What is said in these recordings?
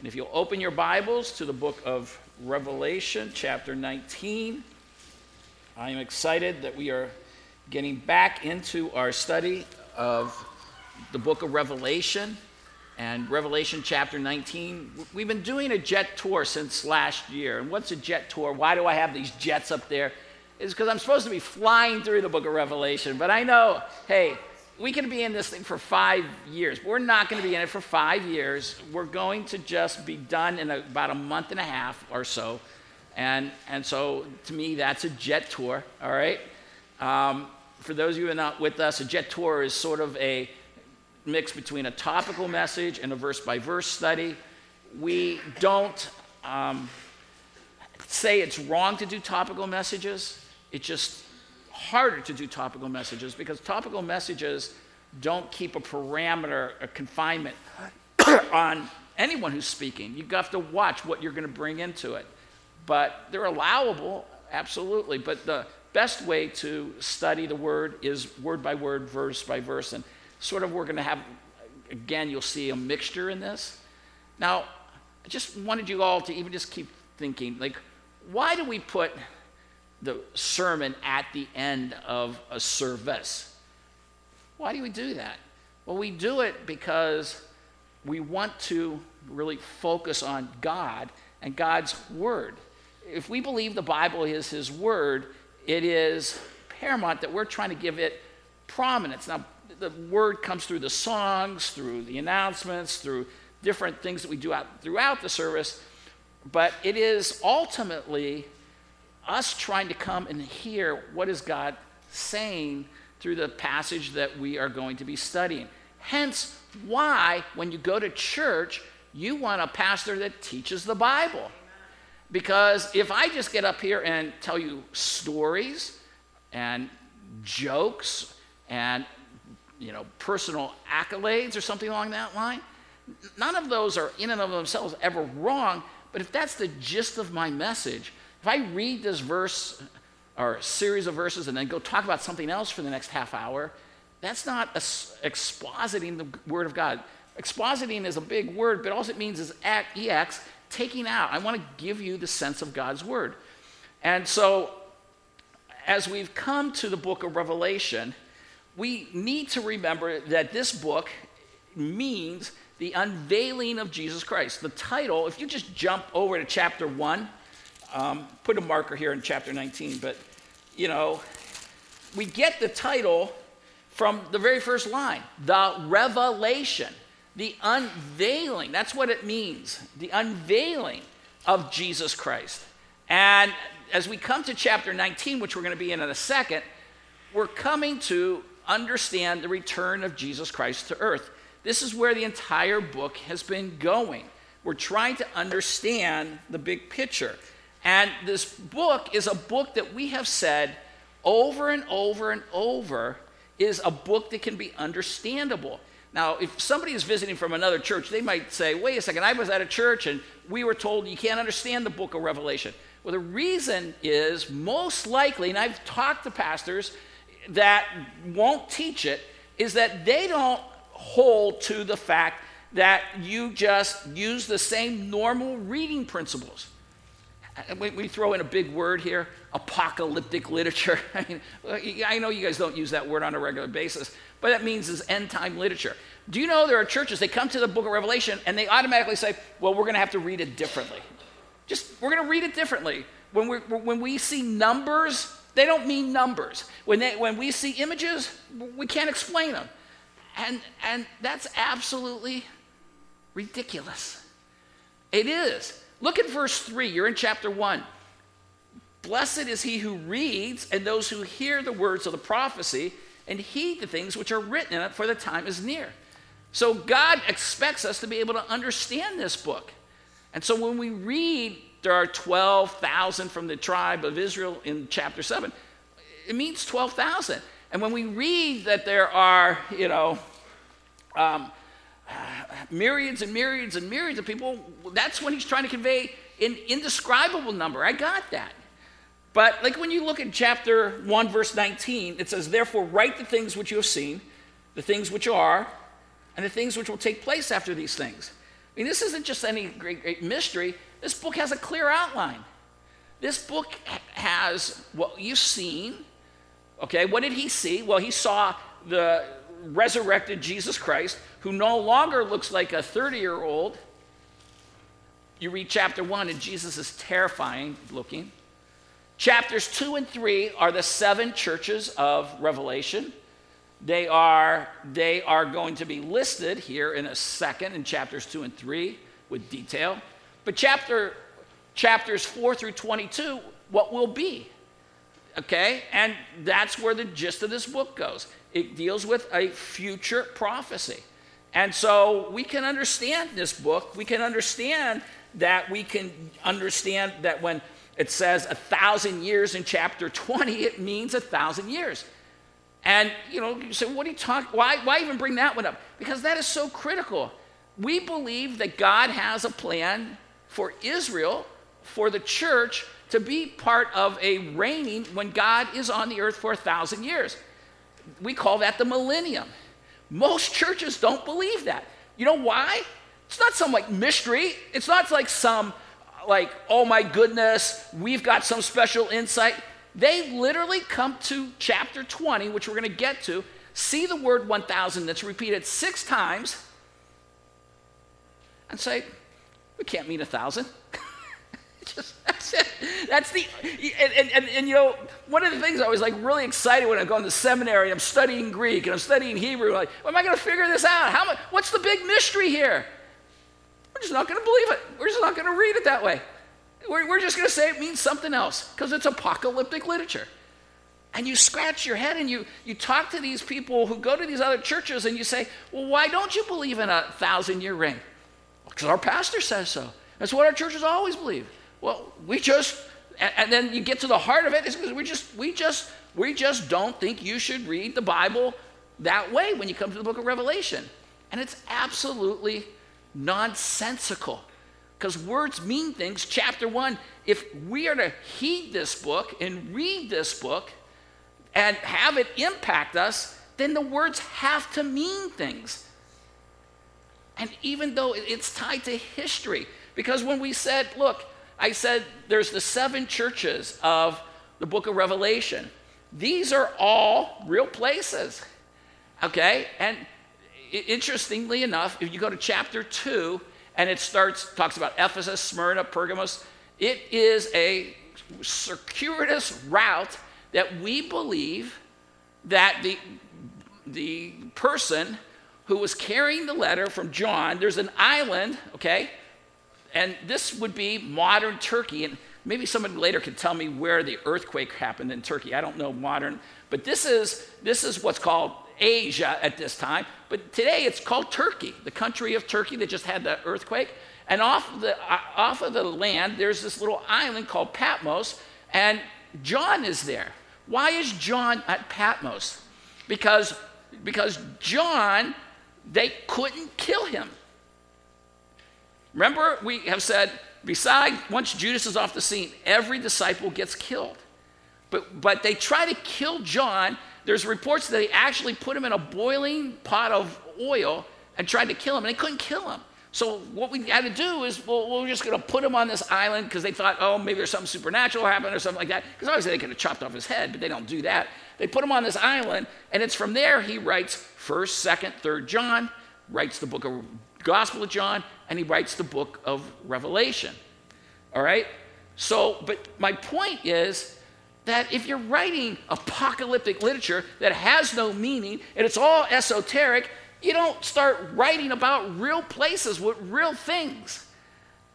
And if you'll open your Bibles to the book of Revelation, chapter 19, I am excited that we are getting back into our study of the book of Revelation and Revelation chapter 19. We've been doing a jet tour since last year. And what's a jet tour? Why do I have these jets up there? It's because I'm supposed to be flying through the book of Revelation. But I know, hey, we can be in this thing for five years. We're not going to be in it for five years. We're going to just be done in a, about a month and a half or so. And, and so to me, that's a jet tour, all right? Um, for those of you who are not with us, a jet tour is sort of a mix between a topical message and a verse by verse study. We don't um, say it's wrong to do topical messages, it just harder to do topical messages because topical messages don't keep a parameter, a confinement on anyone who's speaking. You have to watch what you're going to bring into it. But they're allowable, absolutely. But the best way to study the word is word by word, verse by verse. And sort of we're going to have, again, you'll see a mixture in this. Now, I just wanted you all to even just keep thinking like, why do we put the sermon at the end of a service. Why do we do that? Well, we do it because we want to really focus on God and God's Word. If we believe the Bible is His Word, it is paramount that we're trying to give it prominence. Now, the Word comes through the songs, through the announcements, through different things that we do out throughout the service, but it is ultimately us trying to come and hear what is God saying through the passage that we are going to be studying. Hence, why, when you go to church, you want a pastor that teaches the Bible. Because if I just get up here and tell you stories and jokes and you know personal accolades or something along that line, none of those are in and of themselves ever wrong. But if that's the gist of my message, if I read this verse or series of verses and then go talk about something else for the next half hour, that's not expositing the Word of God. Expositing is a big word, but all it means is ex, taking out. I want to give you the sense of God's Word. And so, as we've come to the book of Revelation, we need to remember that this book means the unveiling of Jesus Christ. The title, if you just jump over to chapter 1, um, put a marker here in chapter 19, but you know, we get the title from the very first line the revelation, the unveiling. That's what it means the unveiling of Jesus Christ. And as we come to chapter 19, which we're going to be in in a second, we're coming to understand the return of Jesus Christ to earth. This is where the entire book has been going. We're trying to understand the big picture. And this book is a book that we have said over and over and over is a book that can be understandable. Now, if somebody is visiting from another church, they might say, wait a second, I was at a church and we were told you can't understand the book of Revelation. Well, the reason is most likely, and I've talked to pastors that won't teach it, is that they don't hold to the fact that you just use the same normal reading principles Uh, we, we throw in a big word here apocalyptic literature. I mean, I know you guys don't use that word on a regular basis, but that means is end time literature. Do you know there are churches, they come to the book of Revelation and they automatically say, well, we're going to have to read it differently. Just, we're going to read it differently. When, we when we see numbers, they don't mean numbers. When, they, when we see images, we can't explain them. And, and that's absolutely ridiculous. It is. Look at verse 3. You're in chapter 1. Blessed is he who reads and those who hear the words of the prophecy and heed the things which are written in it, for the time is near. So God expects us to be able to understand this book. And so when we read there are 12,000 from the tribe of Israel in chapter 7, it means 12,000. And when we read that there are, you know, um, myriads and myriads and myriads of people, that's when he's trying to convey an indescribable number. I got that. But like when you look at chapter 1, verse 19, it says, Therefore, write the things which you have seen, the things which are, and the things which will take place after these things. I mean, this isn't just any great, great mystery. This book has a clear outline. This book has what you've seen. Okay, what did he see? Well, he saw the resurrected Jesus Christ, who no longer looks like a 30 year old. You read chapter 1, and Jesus is terrifying looking. Chapters 2 and 3 are the seven churches of Revelation. They are, they are going to be listed here in a second in chapters 2 and 3 with detail. But chapter, chapters 4 through 22, what will be? Okay? And that's where the gist of this book goes. It deals with a future prophecy. And so we can understand this book. We can understand that we can understand that when it says a thousand years in chapter 20, it means a thousand years. And you know, you say, what are you talking? Why, why even bring that one up? Because that is so critical. We believe that God has a plan for Israel, for the church, to be part of a reigning when God is on the earth for a thousand years. We call that the millennium. Most churches don't believe that. You know why? It's not some like mystery. It's not like some like, oh my goodness, we've got some special insight. They literally come to chapter 20, which we're going to get to, see the word 1,000 that's repeated six times, and say, we can't mean a thousand. Just, that's it. That's the, and, and, and, and, you know, one of the things I was like really excited when I'm going to seminary, I'm studying Greek and I'm studying Hebrew. Like, well, am I going to figure this out? How much, what's the big mystery here? We're just not going to believe it. We're just not going to read it that way. We're, we're just going to say it means something else because it's apocalyptic literature. And you scratch your head and you, you talk to these people who go to these other churches and you say, well, why don't you believe in a thousand year reign? Because our pastor says so. That's what our churches always believe. Well, we just, and, then you get to the heart of it, it's because we just, we just, we just don't think you should read the Bible that way when you come to the book of Revelation. And it's absolutely nonsensical because words mean things. Chapter one, if we are to heed this book and read this book and have it impact us, then the words have to mean things. And even though it's tied to history, because when we said, look, I said there's the seven churches of the book of Revelation, these are all real places. Okay? And interestingly enough, if you go to chapter 2, and it starts, talks about Ephesus, Smyrna, Pergamos, it is a circuitous route that we believe that the, the person who was carrying the letter from John, there's an island, okay? And this would be modern Turkey. And maybe someone later could tell me where the earthquake happened in Turkey. I don't know modern, but this is, this is what's called Asia at this time, but today it's called Turkey, the country of Turkey that just had the earthquake. And off the, uh, off of the land, there's this little island called Patmos, and John is there. Why is John at Patmos? Because, because John, they couldn't kill him. Remember, we have said, beside, once Judas is off the scene, every disciple gets killed. But, but they try to kill John there's reports that they actually put him in a boiling pot of oil and tried to kill him, and they couldn't kill him. So what we had to do is, well, we're just going to put him on this island because they thought, oh, maybe there's something supernatural happened or something like that. Because obviously they could have chopped off his head, but they don't do that. They put him on this island, and it's from there he writes First, Second, Third John, writes the book of Gospel of John, and he writes the book of Revelation. All right. So, but my point is that if you're writing apocalyptic literature that has no meaning and it's all esoteric, you don't start writing about real places with real things.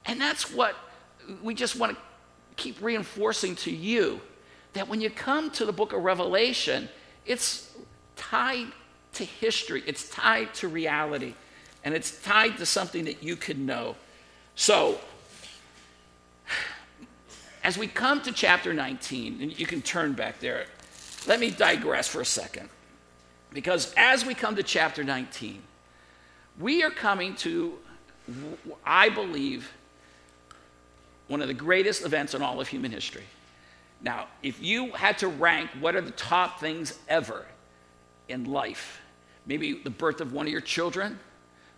And that's what we just want to keep reinforcing to you that when you come to the book of Revelation, it's tied to history, it's tied to reality, and it's tied to something that you can know. So, as we come to chapter 19, and you can turn back there, let me digress for a second. Because as we come to chapter 19, we are coming to, I believe, one of the greatest events in all of human history. Now, if you had to rank what are the top things ever in life, maybe the birth of one of your children,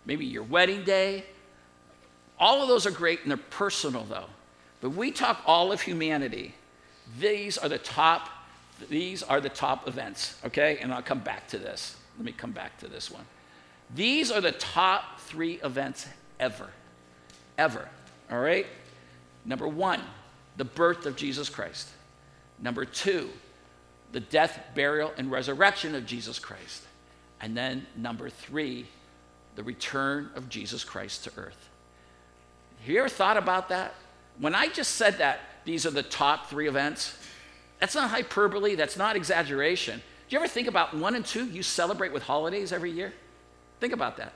maybe your wedding day, All of those are great and they're personal, though. But we talk all of humanity. These are the top. These are the top events, okay? And I'll come back to this. Let me come back to this one. These are the top three events ever. Ever. All right? Number one, the birth of Jesus Christ. Number two, the death, burial, and resurrection of Jesus Christ. And then number three, the return of Jesus Christ to earth. Have you ever thought about that? When I just said that, these are the top three events, that's not hyperbole, that's not exaggeration. Do you ever think about one and two you celebrate with holidays every year? Think about that.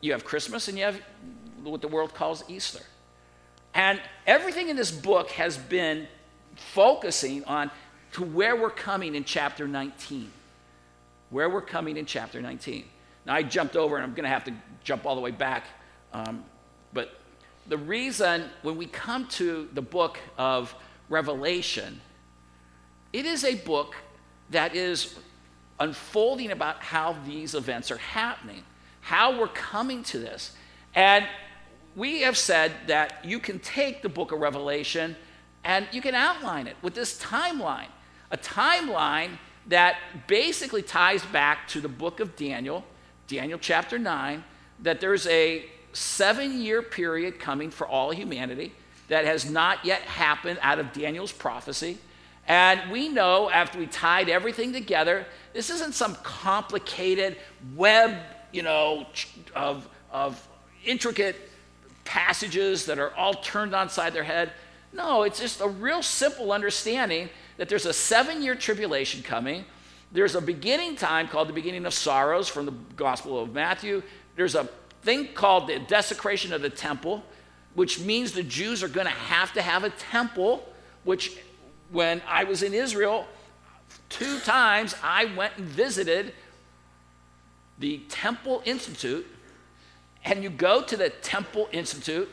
You have Christmas and you have what the world calls Easter. And everything in this book has been focusing on to where we're coming in chapter 19. Where we're coming in chapter 19. Now, I jumped over and I'm going to have to jump all the way back. Um, but the reason when we come to the book of Revelation, it is a book that is unfolding about how these events are happening, how we're coming to this. And we have said that you can take the book of Revelation and you can outline it with this timeline, a timeline that basically ties back to the book of Daniel, Daniel chapter 9, that there's a seven year period coming for all humanity that has not yet happened out of Daniel's prophecy. And we know after we tied everything together, this isn't some complicated web, you know, of, of intricate passages that are all turned on side their head. No, it's just a real simple understanding that there's a seven year tribulation coming. There's a beginning time called the beginning of sorrows from the Gospel of Matthew. There's a thing called the desecration of the temple, which means the Jews are going to have to have a temple, which when I was in Israel, two times I went and visited the Temple Institute and you go to the Temple Institute,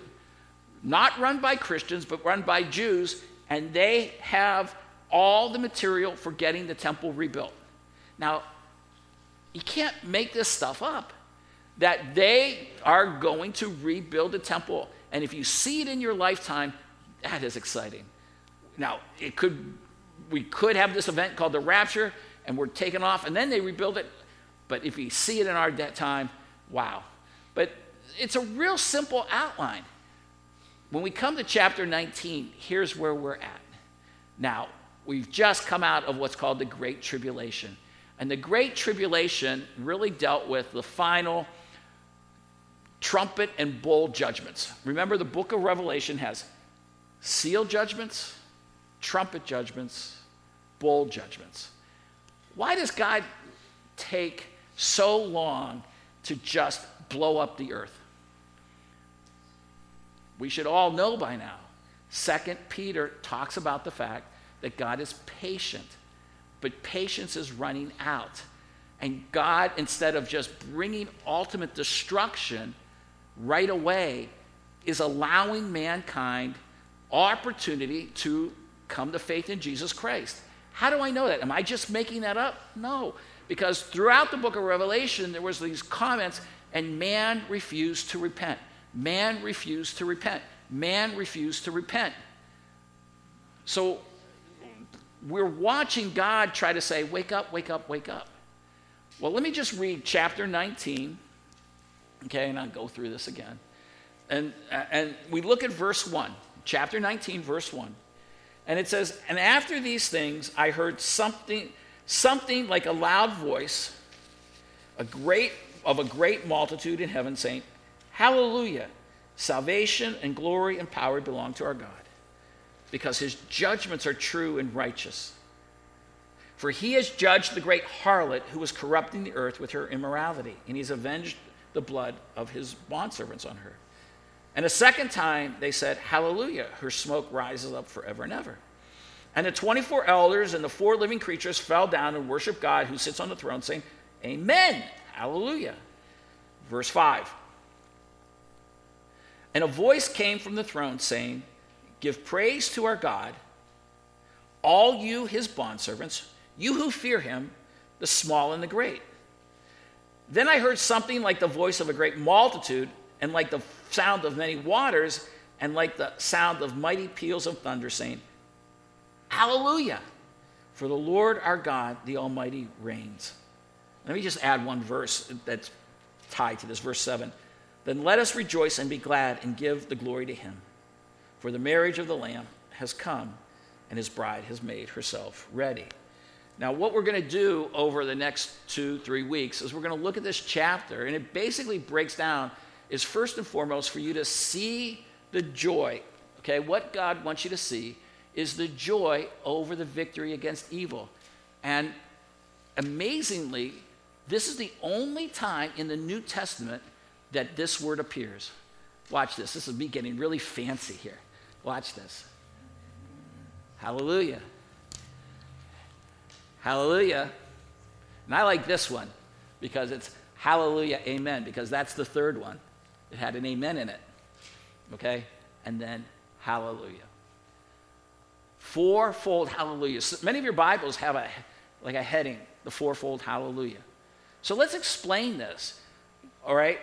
not run by Christians, but run by Jews, and they have all the material for getting the temple rebuilt. Now, you can't make this stuff up. That they are going to rebuild the temple. And if you see it in your lifetime, that is exciting. Now, it could we could have this event called the rapture and we're taken off and then they rebuild it. But if you see it in our time, wow. But it's a real simple outline. When we come to chapter 19, here's where we're at. Now, we've just come out of what's called the Great Tribulation. And the Great Tribulation really dealt with the final trumpet and bowl judgments. Remember, the book of Revelation has seal judgments, trumpet judgments, bowl judgments. Why does God take so long to just blow up the earth? we should all know by now. Second Peter talks about the fact that God is patient, but patience is running out. And God, instead of just bringing ultimate destruction right away, is allowing mankind opportunity to come to faith in Jesus Christ. How do I know that? Am I just making that up? No, because throughout the book of Revelation there was these comments and man refused to repent. Man refused to repent. Man refused to repent. So we're watching God try to say, Wake up, wake up, wake up. Well, let me just read chapter 19, okay, and I'll go through this again. And, and we look at verse 1, chapter 19, verse 1. And it says, And after these things, I heard something, something like a loud voice, a great, of a great multitude in heaven saying, Hallelujah. Salvation and glory and power belong to our God because his judgments are true and righteous. For he has judged the great harlot who was corrupting the earth with her immorality, and he's avenged the blood of his bondservants on her. And a second time they said, Hallelujah, her smoke rises up forever and ever. And the 24 elders and the four living creatures fell down and worshiped God who sits on the throne, saying, Amen, Hallelujah. Verse 5 and a voice came from the throne saying, Give praise to our God, all you his bondservants, you who fear him, the small and the great. Then I heard something like the voice of a great multitude and like the sound of many waters, and like the sound of mighty peals of thunder, saying, Hallelujah! For the Lord our God, the Almighty, reigns. Let me just add one verse that's tied to this, verse 7. Then let us rejoice and be glad and give the glory to him. For the marriage of the Lamb has come, and his bride has made herself ready. Now, what we're going to do over the next two, three weeks is we're going to look at this chapter, and it basically breaks down is first and foremost for you to see the joy. Okay, what God wants you to see is the joy over the victory against evil. And amazingly, this is the only time in the New Testament that this word appears. Watch this. This is me getting really fancy here. Watch this. Hallelujah. Hallelujah. And I like this one because it's hallelujah, amen, because that's the third one. It had an amen in it. Okay? And then hallelujah. Fourfold hallelujah. So many of your Bibles have a like a heading, the fourfold hallelujah. So let's explain this. All right?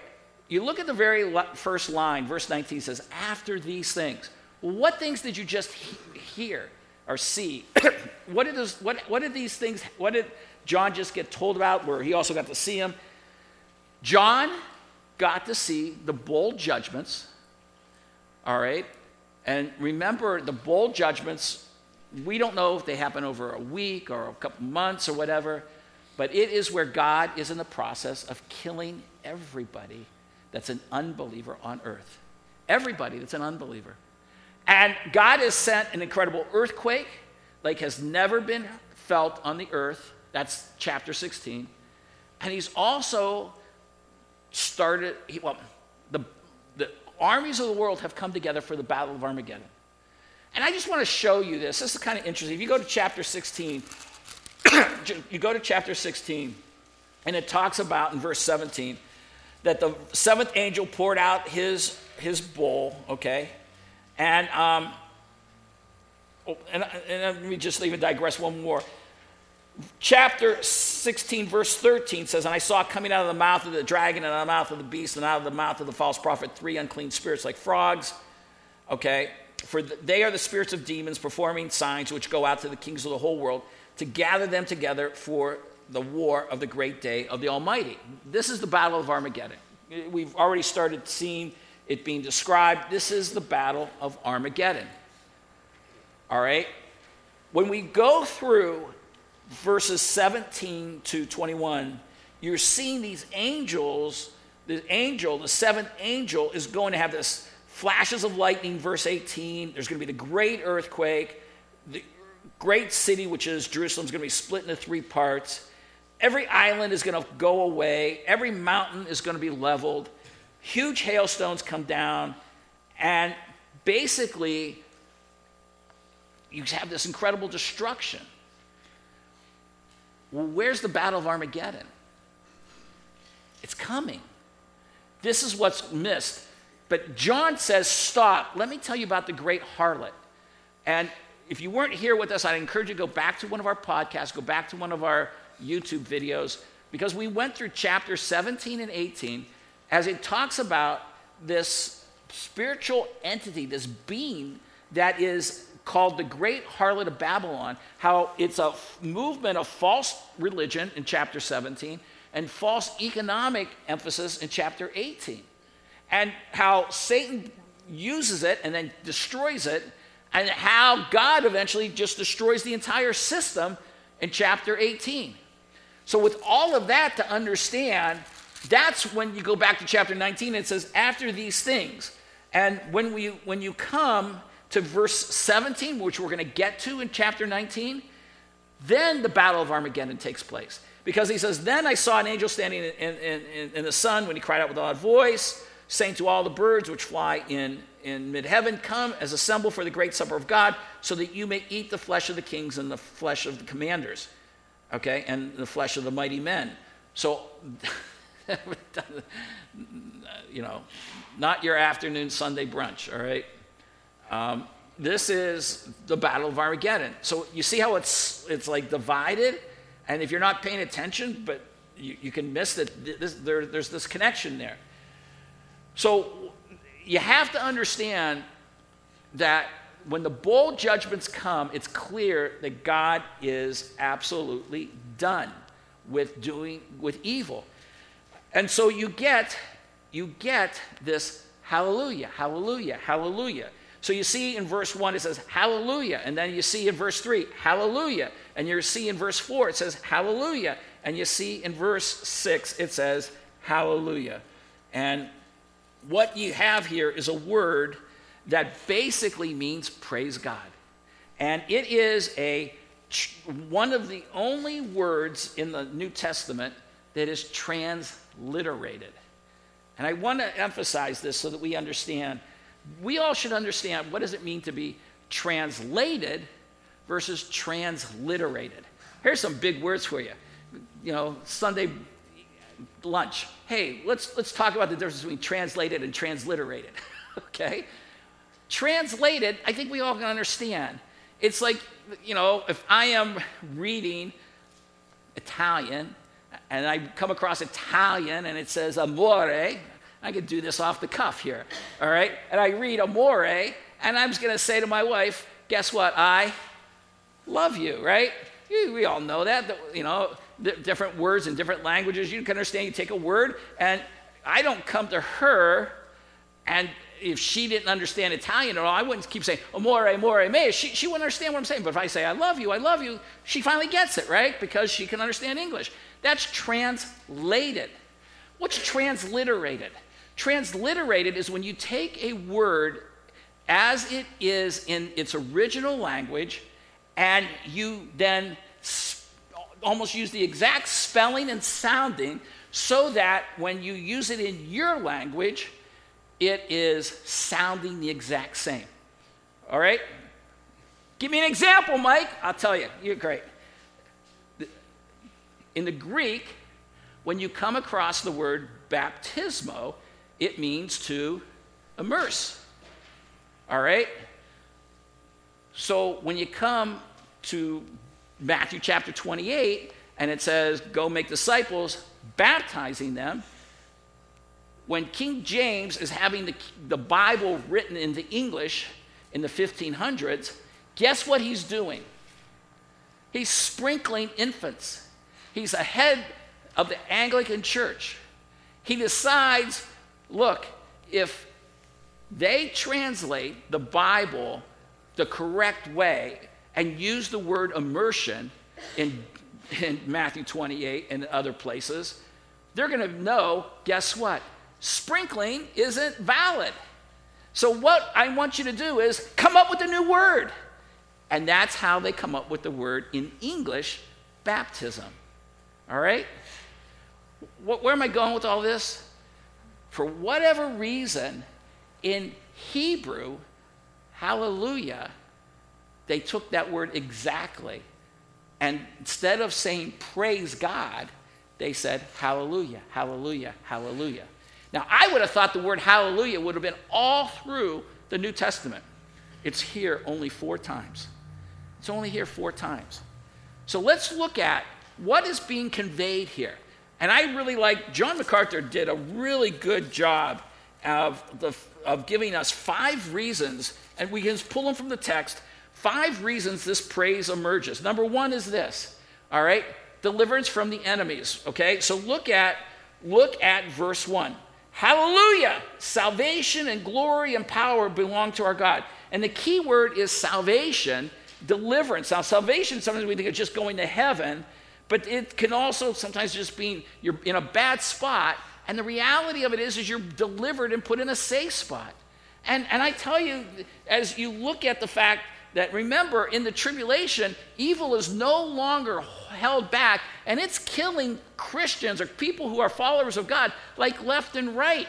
You look at the very first line, verse 19 says, after these things. What things did you just he- hear or see? what, did this, what, what did these things, what did John just get told about where he also got to see them? John got to see the bowl judgments, all right? And remember, the bowl judgments, we don't know if they happen over a week or a couple months or whatever, but it is where God is in the process of killing everybody that's an unbeliever on earth. Everybody that's an unbeliever. And God has sent an incredible earthquake like has never been felt on the earth. That's chapter 16. And he's also started, he, well, the, the armies of the world have come together for the Battle of Armageddon. And I just want to show you this. This is kind of interesting. If you go to chapter 16, you go to chapter 16, and it talks about in verse 17 that the seventh angel poured out his, his bowl, okay? And, um, oh, and, and let me just even digress one more. Chapter 16, verse 13 says, And I saw coming out of the mouth of the dragon, and out of the mouth of the beast, and out of the mouth of the false prophet, three unclean spirits like frogs. Okay? For they are the spirits of demons performing signs which go out to the kings of the whole world to gather them together for the war of the great day of the Almighty. This is the battle of Armageddon. We've already started seeing it being described. This is the battle of Armageddon. All right? When we go through verses 17 to 21, you're seeing these angels. The angel, the seventh angel, is going to have this flashes of lightning, verse 18. There's going to be the great earthquake. The great city, which is Jerusalem, is going to be split into three parts. Every island is going to go away. Every mountain is going to be leveled. Huge hailstones come down. And basically, you have this incredible destruction. Well, where's the Battle of Armageddon? It's coming. This is what's missed. But John says, Stop. Let me tell you about the great harlot. And if you weren't here with us, I'd encourage you to go back to one of our podcasts, go back to one of our YouTube videos, because we went through chapter 17 and 18 as it talks about this spiritual entity, this being that is called the Great Harlot of Babylon, how it's a movement of false religion in chapter 17 and false economic emphasis in chapter 18. And how Satan uses it and then destroys it, and how God eventually just destroys the entire system in chapter 18. So, with all of that to understand, that's when you go back to chapter 19 and it says, after these things. And when, we, when you come to verse 17, which we're going to get to in chapter 19, then the battle of Armageddon takes place. Because he says, Then I saw an angel standing in, in, in, in the sun when he cried out with a loud voice, saying to all the birds which fly in, in mid heaven, Come as assemble for the great supper of God, so that you may eat the flesh of the kings and the flesh of the commanders, okay, and the flesh of the mighty men. So, you know, not your afternoon Sunday brunch, all right? Um, this is the Battle of Armageddon. So you see how it's, it's like divided? And if you're not paying attention, but you, you can miss that this, there, there's this connection there. So you have to understand that when the bowl judgments come, it's clear that God is absolutely done with doing with evil. And so you get you get this hallelujah, hallelujah, hallelujah. So you see in verse 1 it says hallelujah and then you see in verse 3 hallelujah and you see in verse 4 it says hallelujah and you see in verse 6 it says hallelujah. And what you have here is a word that basically means praise God. And it is a one of the only words in the New Testament that is transliterated. And I want to emphasize this so that we understand. We all should understand what does it mean to be translated versus transliterated. Here's some big words for you. You know, Sunday lunch. Hey, let's let's talk about the difference between translated and transliterated. okay? Translated, I think we all can understand. It's like, you know, if I am reading Italian and I come across Italian and it says amore, I could do this off the cuff here, all right? And I read amore and I'm just going to say to my wife, guess what? I love you, right? We all know that, you know, different words in different languages. You can understand, you take a word, and I don't come to her and if she didn't understand Italian at all, I wouldn't keep saying, amore, amore, me. She, she wouldn't understand what I'm saying. But if I say, I love you, I love you, she finally gets it, right? Because she can understand English. That's translated. What's transliterated? Transliterated is when you take a word as it is in its original language and you then almost use the exact spelling and sounding so that when you use it in your language, it is sounding the exact same. All right? Give me an example, Mike. I'll tell you. You're great. In the Greek, when you come across the word baptismo, it means to immerse. All right? So when you come to Matthew chapter 28 and it says, Go make disciples, baptizing them, when King James is having the, the Bible written into English in the 1500s, guess what he's doing? He's sprinkling infants. He's a head of the Anglican Church. He decides look, if they translate the Bible the correct way and use the word immersion in, in Matthew 28 and other places, they're going to know guess what? sprinkling isn't valid. So, what I want you to do is come up with a new word. And that's how they come up with the word in English baptism. All right? Where am I going with all this? For whatever reason, in Hebrew, hallelujah, they took that word exactly. And instead of saying praise God, they said hallelujah, hallelujah, hallelujah. Now, I would have thought the word hallelujah would have been all through the New Testament. It's here only four times. It's only here four times. So let's look at what is being conveyed here. And I really like, John MacArthur did a really good job of, the, of giving us five reasons, and we can just pull them from the text, five reasons this praise emerges. Number one is this, all right? Deliverance from the enemies, okay? So look at, look at verse one. Hallelujah! Salvation and glory and power belong to our God. And the key word is salvation, deliverance. Now, salvation, sometimes we think of just going to heaven, but it can also sometimes just be you're in a bad spot. And the reality of it is, is you're delivered and put in a safe spot. And, and I tell you, as you look at the fact that remember, in the tribulation, evil is no longer held back and it's killing Christians or people who are followers of God like left and right.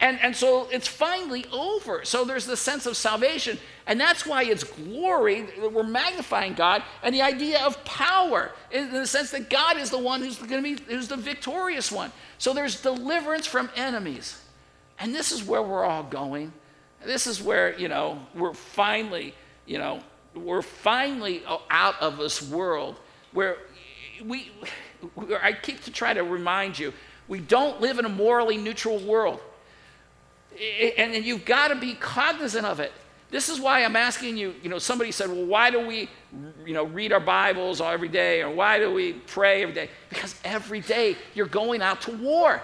And, and so it's finally over. So there's the sense of salvation. And that's why it's glory. We're magnifying God. And the idea of power in the sense that God is the one who's going to be who's the victorious one. So there's deliverance from enemies. And this is where we're all going. This is where, you know, we're finally you know, we're finally oh, out of this world where we, I keep to try to remind you, we don't live in a morally neutral world. And you've got to be cognizant of it. This is why I'm asking you, you know, somebody said, well, why do we, you know, read our Bibles every day or why do we pray every day? Because every day you're going out to war.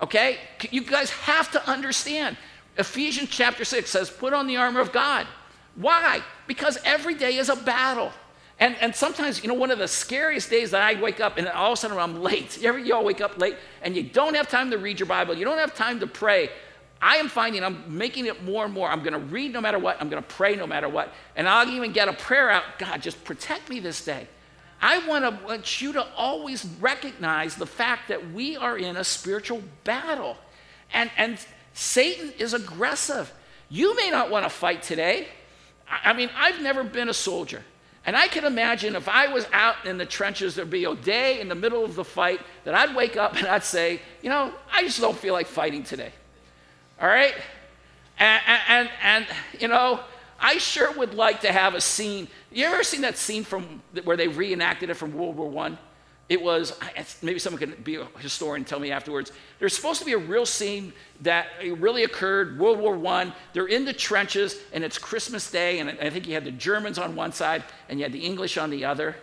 Okay? You guys have to understand. Ephesians chapter 6 says, put on the armor of God. Why? Because every day is a battle. And, and sometimes, you know, one of the scariest days that I wake up and all of a sudden I'm late. You ever you all wake up late and you don't have time to read your Bible, you don't have time to pray. I am finding I'm making it more and more. I'm going to read no matter what. I'm going to pray no matter what. And I'll even get a prayer out God, just protect me this day. I want, to, want you to always recognize the fact that we are in a spiritual battle. And, and Satan is aggressive. You may not want to fight today. I mean, I've never been a soldier. And I can imagine if I was out in the trenches, there'd be a day in the middle of the fight that I'd wake up and I'd say, you know, I just don't feel like fighting today. All right? And, and, and, you know, I sure would like to have a scene. You ever seen that scene from where they reenacted it from World War One? It was maybe someone can be a historian and tell me afterwards. There's supposed to be a real scene that uh, really occurred World War One. They're in the trenches and it's Christmas Day, and I think you had the Germans on one side and you had the English on the other,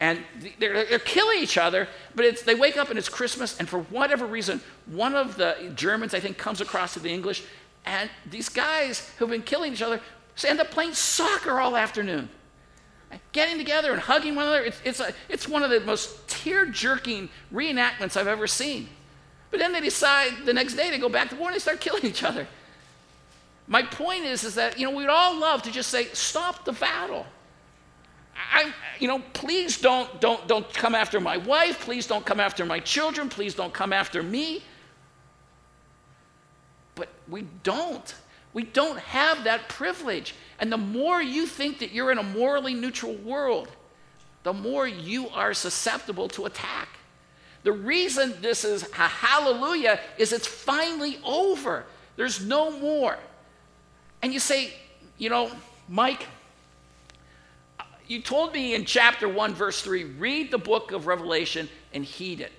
and they're, they're killing each other. But they wake up and it's Christmas, and for whatever reason, one of the Germans I think comes across to the English, and these guys who've been killing each other end up playing soccer all afternoon getting together and hugging one another. It's, it's, a, it's one of the most tear jerking reenactments I've ever seen. But then they decide the next day to go back to war and they start killing each other. My point is, is that, you know, we'd all love to just say, stop the battle. I, you know, please don't, don't, don't come after my wife. Please don't come after my children. Please don't come after me. But we don't. We don't have that privilege. And the more you think that you're in a morally neutral world, the more you are susceptible to attack. The reason this is a hallelujah is it's finally over. There's no more. And you say, you know, Mike, you told me in chapter 1, verse 3, read the book of Revelation and heed it.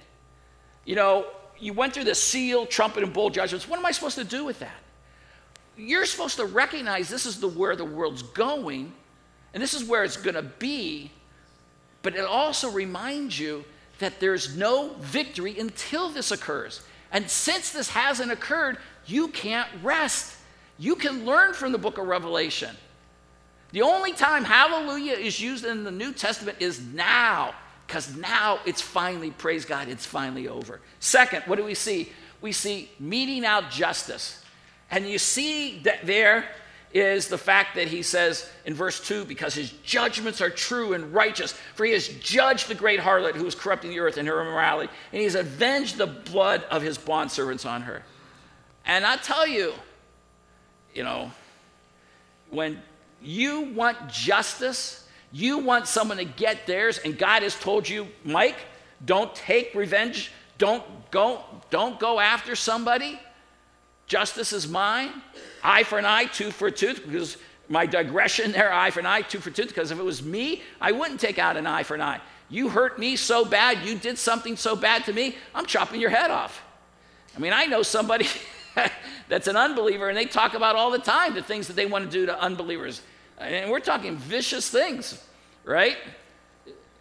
You know, you went through the seal, trumpet, and bowl judgments. What am I supposed to do with that? you're supposed to recognize this is the where the world's going and this is where it's going to be but it also reminds you that there's no victory until this occurs. And since this hasn't occurred you can't rest. You can learn from the book of revelation. The only time hallelujah is used in the new testament is now because now it's finally praise god it's finally over. Second what do we see? We see meting out justice. And you see that there is the fact that he says in verse 2 because his judgments are true and righteous, for he has judged the great harlot who is corrupting the earth in her immorality, and he has avenged the blood of his bondservants on her. And I tell you, you know, when you want justice, you want someone to get theirs, and God has told you, Mike, don't take revenge, don't go, don't go after somebody Justice is mine. Eye for an eye, tooth for a tooth, because my digression there, eye for an eye, tooth for tooth, because if it was me, I wouldn't take out an eye for an eye. You hurt me so bad, you did something so bad to me, I'm chopping your head off. I mean, I know somebody that's an unbeliever, and they talk about all the time the things that they want to do to unbelievers. And we're talking vicious things, right?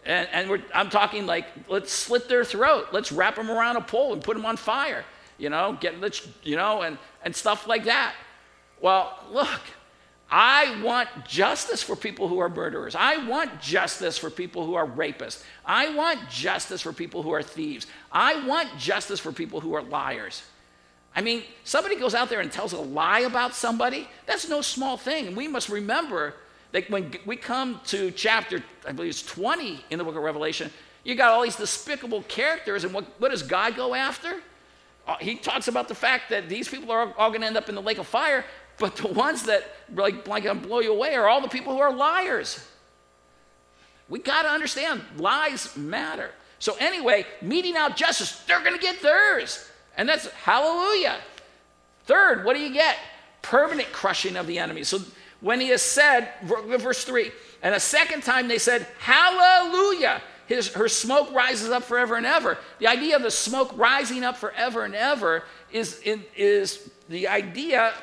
And, and I'm talking like, let's slit their throat, let's wrap them around a pole and put them on fire you know, get rich, you know, and, and stuff like that. Well, look, I want justice for people who are murderers. I want justice for people who are rapists. I want justice for people who are thieves. I want justice for people who are liars. I mean, somebody goes out there and tells a lie about somebody, that's no small thing. And we must remember that when we come to chapter, I believe it's 20 in the book of Revelation, you got all these despicable characters, and what, what does God go after? Uh, he talks about the fact that these people are all going to end up in the lake of fire, but the ones that like, like blow you away are all the people who are liars. We got to understand lies matter. So, anyway, meting out justice, they're going to get theirs. And that's hallelujah. Third, what do you get? Permanent crushing of the enemy. So, when he has said, verse 3, and a second time they said, Hallelujah his, her smoke rises up forever and ever. The idea of the smoke rising up forever and ever is, is the idea,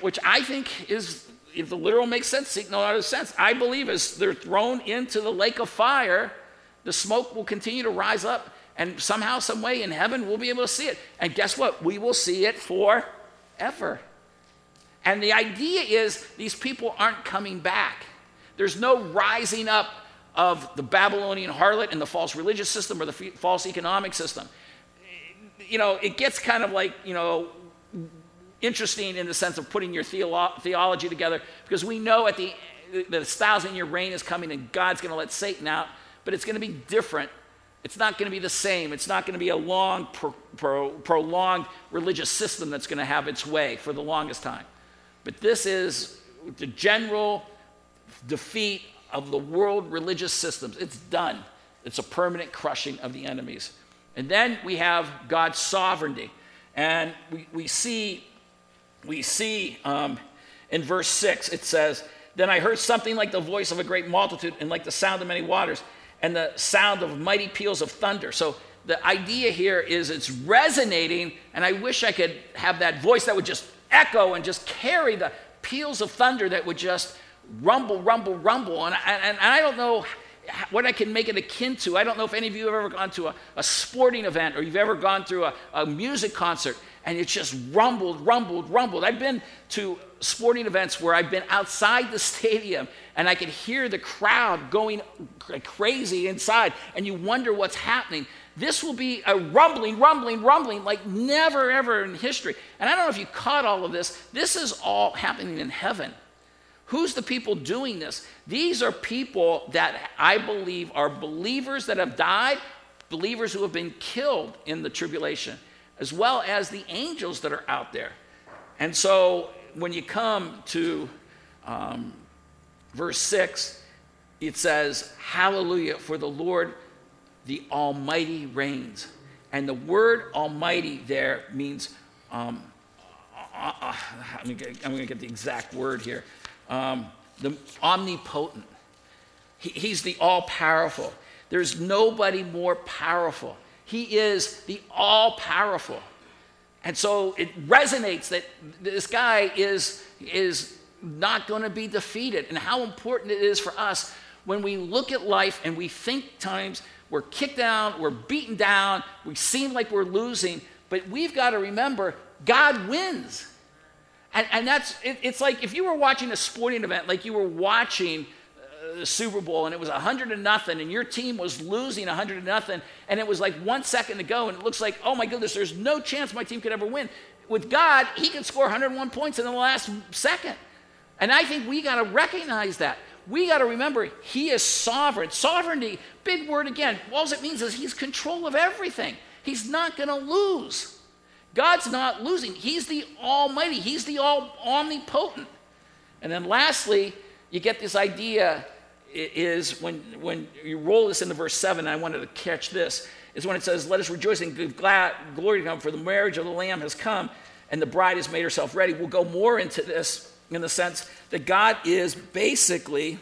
which I think is, if the literal makes sense, seek no other sense. I believe as they're thrown into the lake of fire, the smoke will continue to rise up, and somehow, some way in heaven, we'll be able to see it. And guess what? We will see it forever. And the idea is these people aren't coming back. There's no rising up of the Babylonian harlot and the false religious system or the false economic system. You know, it gets kind of like, you know, interesting in the sense of putting your theolo- theology together because we know at the this thousand year reign is coming and God's going to let Satan out, but it's going to be different. It's not going to be the same. It's not going to be a long, pro- pro- prolonged religious system that's going to have its way for the longest time. But this is the general defeat of the world religious systems. It's done. It's a permanent crushing of the enemies. And then we have God's sovereignty. And we, we see, we see um, in verse 6, it says, Then I heard something like the voice of a great multitude and like the sound of many waters and the sound of mighty peals of thunder. So the idea here is it's resonating, and I wish I could have that voice that would just echo and just carry the peals of thunder that would just rumble, rumble, rumble. And, and, and I don't know what I can make it akin to. I don't know if any of you have ever gone to a, a sporting event or you've ever gone through a, a music concert and it's just rumbled, rumbled, rumbled. I've been to sporting events where I've been outside the stadium and I could hear the crowd going crazy inside, and you wonder what's happening. This will be a rumbling, rumbling, rumbling like never ever in history. And I don't know if you caught all of this. This is all happening in heaven. Who's the people doing this? These are people that I believe are believers that have died, believers who have been killed in the tribulation, as well as the angels that are out there. And so when you come to um, verse 6, it says, Hallelujah, for the Lord the Almighty reigns. And the word Almighty there means, um, uh, uh, I'm going to get the exact word here, um, the omnipotent. He, he's the all powerful. There's nobody more powerful. He is the all powerful. And so it resonates that this guy is, is not going to be defeated, and how important it is for us when we look at life and we think times we're kicked down, we're beaten down, we seem like we're losing, but we've got to remember God wins. And, and that's, it, it's like if you were watching a sporting event, like you were watching uh, the Super Bowl and it was 100 to nothing and your team was losing 100 to nothing and it was like one second to go and it looks like, oh my goodness, there's no chance my team could ever win. With God, He can score 101 points in the last second. And I think we got to recognize that. We got to remember He is sovereign. Sovereignty, big word again. All it means is He's control of everything. He's not going to lose. God's not losing. He's the Almighty. He's the all omnipotent. And then lastly, you get this idea is when, when you roll this into verse 7, I wanted to catch this, is when it says, Let us rejoice and give glad, glory to come, for the marriage of the Lamb has come, and the bride has made herself ready. We'll go more into this in the sense that God is basically,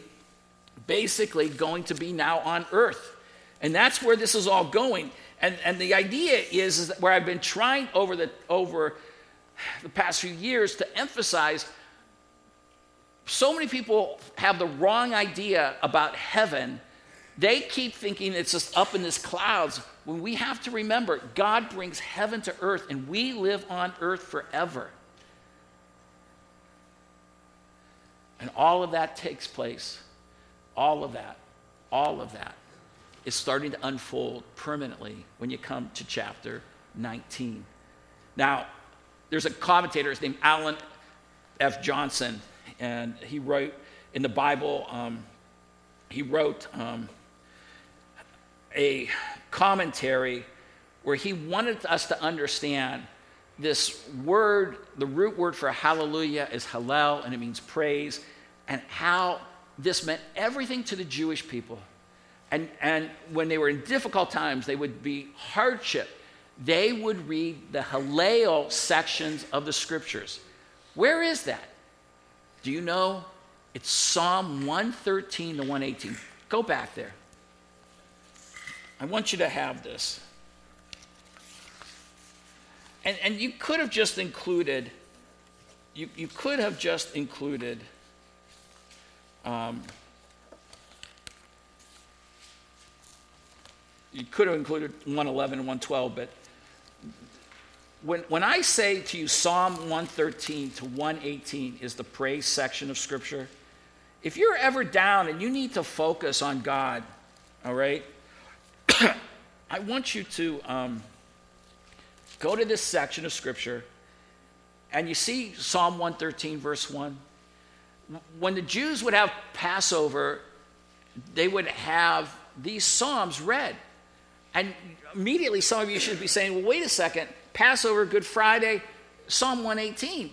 basically going to be now on earth. And that's where this is all going. And, and the idea is, is where I've been trying over the, over the past few years to emphasize so many people have the wrong idea about heaven. They keep thinking it's just up in the clouds when we have to remember God brings heaven to earth and we live on earth forever. And all of that takes place. All of that, all of that is starting to unfold permanently when you come to chapter 19. Now, there's a commentator, his name Alan F. Johnson, and he wrote in the Bible, um, he wrote um, a commentary where he wanted us to understand this word, the root word for hallelujah is hallel, and it means praise, and how this meant everything to the Jewish people. And, and when they were in difficult times, they would be hardship. They would read the Hallel sections of the scriptures. Where is that? Do you know? It's Psalm 113 to 118. Go back there. I want you to have this. and, and you could have just included, you, you could have just included, um, you could have included 111 and 112, but when, when I say to you Psalm 113 to 118 is the praise section of Scripture, if you're ever down and you need to focus on God, all right, I want you to um, go to this section of Scripture and you see Psalm 113, verse 1. When the Jews would have Passover, they would have these Psalms read. And immediately, some of you should be saying, well, wait a second, Passover, Good Friday, Psalm 118.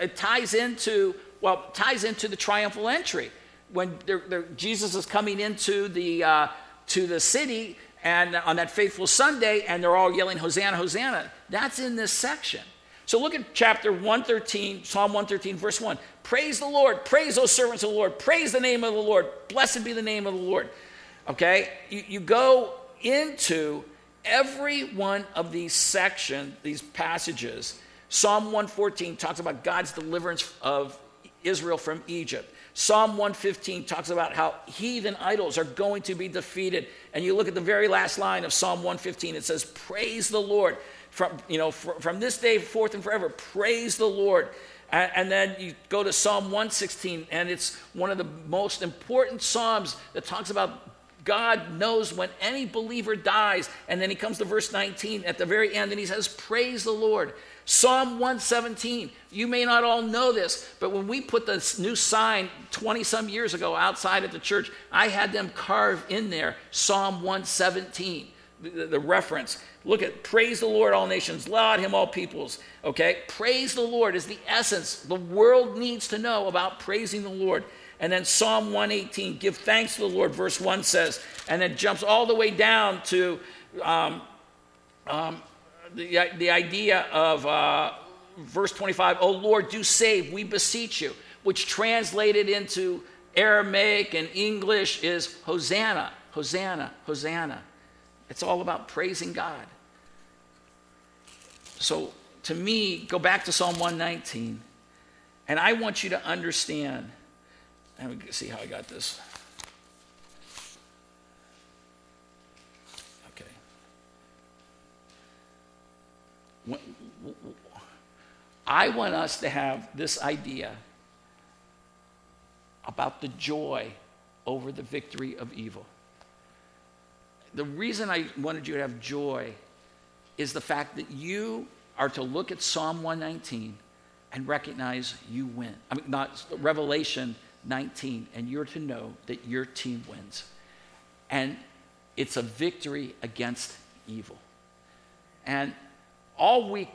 It ties into, well, ties into the triumphal entry. When they're, they're, Jesus is coming into the, uh, to the city and on that faithful Sunday, and they're all yelling, Hosanna, Hosanna. That's in this section. So look at chapter 113, Psalm 113, verse 1. Praise the Lord, praise those servants of the Lord, praise the name of the Lord, blessed be the name of the Lord. Okay? You, you go into every one of these sections, these passages. Psalm 114 talks about God's deliverance of Israel from Egypt. Psalm 115 talks about how heathen idols are going to be defeated. And you look at the very last line of Psalm 115, it says, Praise the Lord. From, you know, from this day forth and forever, praise the Lord. And, then you go to Psalm 116, and it's one of the most important Psalms that talks about God knows when any believer dies. And then he comes to verse 19 at the very end and he says, Praise the Lord. Psalm 117. You may not all know this, but when we put the new sign 20 some years ago outside at the church, I had them carve in there Psalm 117, the, the reference. Look at praise the Lord, all nations, laud him, all peoples. Okay? Praise the Lord is the essence. The world needs to know about praising the Lord. And then Psalm 118, give thanks to the Lord, verse 1 says, and then jumps all the way down to um, um, the, the idea of uh, verse 25, oh Lord, do save, we beseech you, which translated into Aramaic and English is Hosanna, Hosanna, Hosanna. It's all about praising God. So to me, go back to Psalm 119, and I want you to understand let me see how I got this. Okay. I want us to have this idea about the joy over the victory of evil. The reason I wanted you to have joy is the fact that you are to look at Psalm 119 and recognize you win. I mean, not Revelation 19, and you're to know that your team wins. And it's a victory against evil. And all week,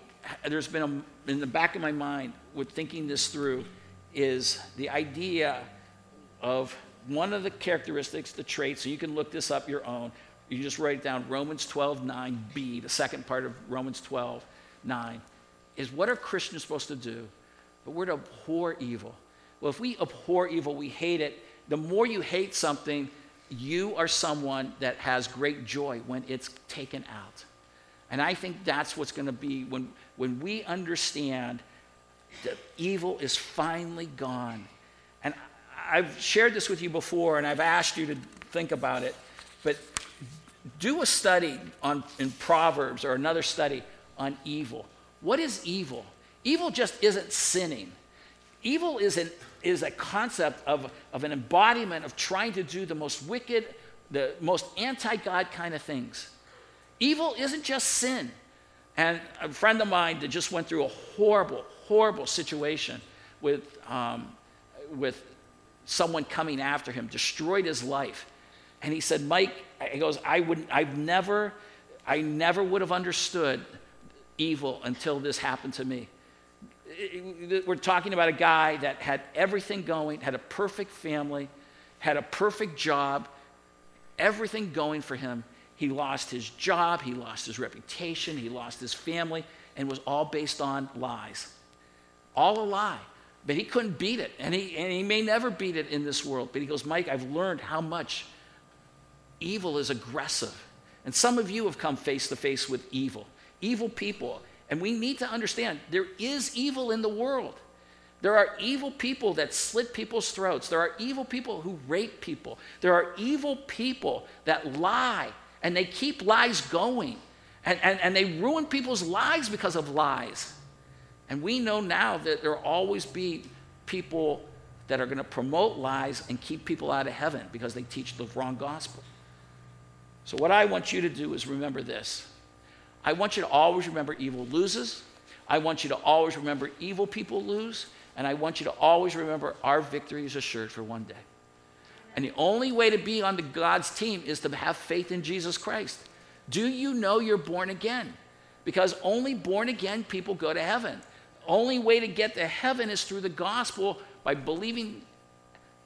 there's been a, in the back of my mind with thinking this through is the idea of one of the characteristics, the traits, so you can look this up your own. You just write it down Romans 12, 9b, the second part of Romans 12, 9, is what are Christians supposed to do? But we're to abhor evil. Well, if we abhor evil, we hate it, the more you hate something, you are someone that has great joy when it's taken out. And I think that's what's going to be when, when we understand that evil is finally gone. And I've shared this with you before, and I've asked you to think about it, but do a study on, in Proverbs or another study on evil. What is evil? Evil just isn't sinning. Evil is an is a concept of, of an embodiment of trying to do the most wicked, the most anti God kind of things. Evil isn't just sin. And a friend of mine that just went through a horrible, horrible situation with, um, with someone coming after him, destroyed his life. And he said, Mike, he goes, I would, I've never, I never would have understood evil until this happened to me we're talking about a guy that had everything going, had a perfect family, had a perfect job, everything going for him. He lost his job, he lost his reputation, he lost his family, and was all based on lies. All a lie. But he couldn't beat it, and he, and he may never beat it in this world. But he goes, Mike, I've learned how much evil is aggressive. And some of you have come face to face with evil, evil people And we need to understand there is evil in the world. There are evil people that slit people's throats. There are evil people who rape people. There are evil people that lie and they keep lies going. And, and, and they ruin people's lives because of lies. And we know now that there will always be people that are going to promote lies and keep people out of heaven because they teach the wrong gospel. So, what I want you to do is remember this I want you to always remember evil loses. I want you to always remember evil people lose. And I want you to always remember our victory is assured for one day. And the only way to be on the God's team is to have faith in Jesus Christ. Do you know you're born again? Because only born again people go to heaven. Only way to get to heaven is through the gospel by believing.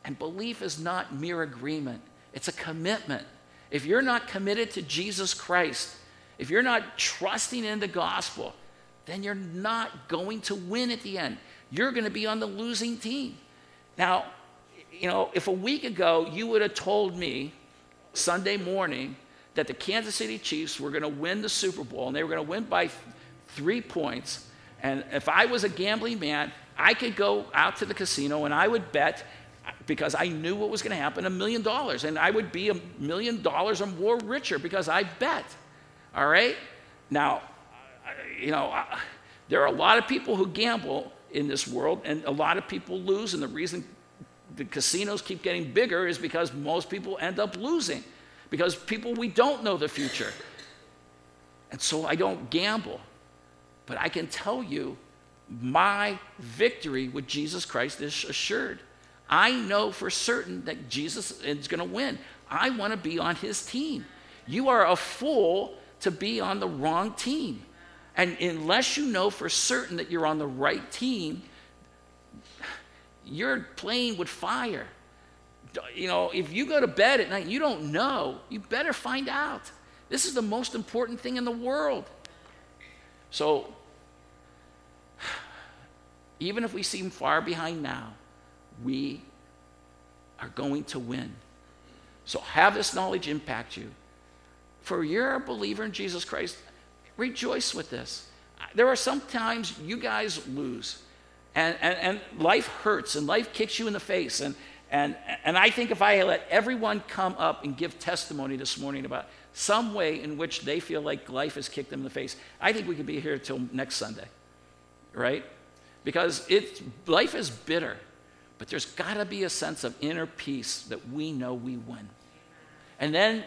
And belief is not mere agreement, it's a commitment. If you're not committed to Jesus Christ, if you're not trusting in the gospel, then you're not going to win at the end. You're going to be on the losing team. Now, you know, if a week ago you would have told me Sunday morning that the Kansas City Chiefs were going to win the Super Bowl and they were going to win by three points, and if I was a gambling man, I could go out to the casino and I would bet uh, because I knew what was going to happen a million dollars, and I would be a million dollars or more richer because I bet. All right? Now, you know, there are a lot of people who gamble in this world, and a lot of people lose, and the reason the casinos keep getting bigger is because most people end up losing because people we don't know the future. And so I don't gamble. But I can tell you my victory with Jesus Christ is assured. I know for certain that Jesus is going to win. I want to be on his team. You are a fool to be on the wrong team. And unless you know for certain that you're on the right team, you're playing with fire. You know, if you go to bed at night, you don't know, you better find out. This is the most important thing in the world. So, even if we seem far behind now, we are going to win. So, have this knowledge impact you. For you're a believer in Jesus Christ, rejoice with this. There are some times you guys lose, and, and, and life hurts, and life kicks you in the face. And, and, and I think if I let everyone come up and give testimony this morning about some way in which they feel like life has kicked them in the face, I think we could be here till next Sunday, right? Because it's, life is bitter, but there's got to be a sense of inner peace that we know we win. And then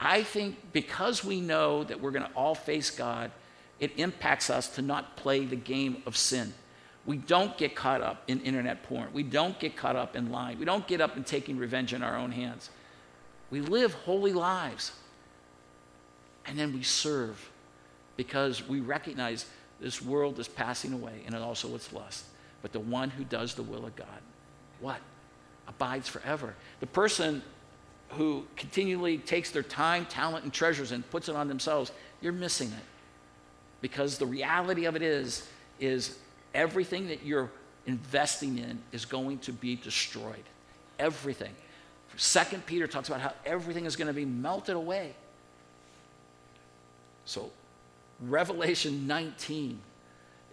I think because we know that we're going to all face God, it impacts us to not play the game of sin. We don't get caught up in internet porn. We don't get caught up in lying. We don't get up in taking revenge in our own hands. We live holy lives. And then we serve because we recognize this world is passing away and also its lust. But the one who does the will of God, what? Abides forever. The person who continually takes their time, talent, and treasures and puts it on themselves, you're missing it. Because the reality of it is, is everything that you're investing in is going to be destroyed. Everything. Second Peter talks about how everything is going to be melted away. So, Revelation 19,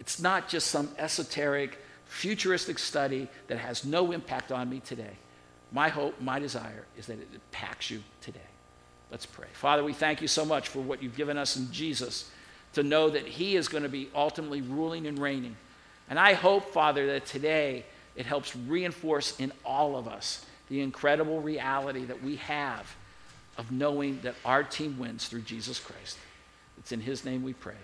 it's not just some esoteric, futuristic study that has no impact on me today. My hope, my desire is that it impacts you today. Let's pray. Father, we thank you so much for what you've given us in Jesus to know that He is going to be ultimately ruling and reigning. And I hope, Father, that today it helps reinforce in all of us the incredible reality that we have of knowing that our team wins through Jesus Christ. It's in His name we pray.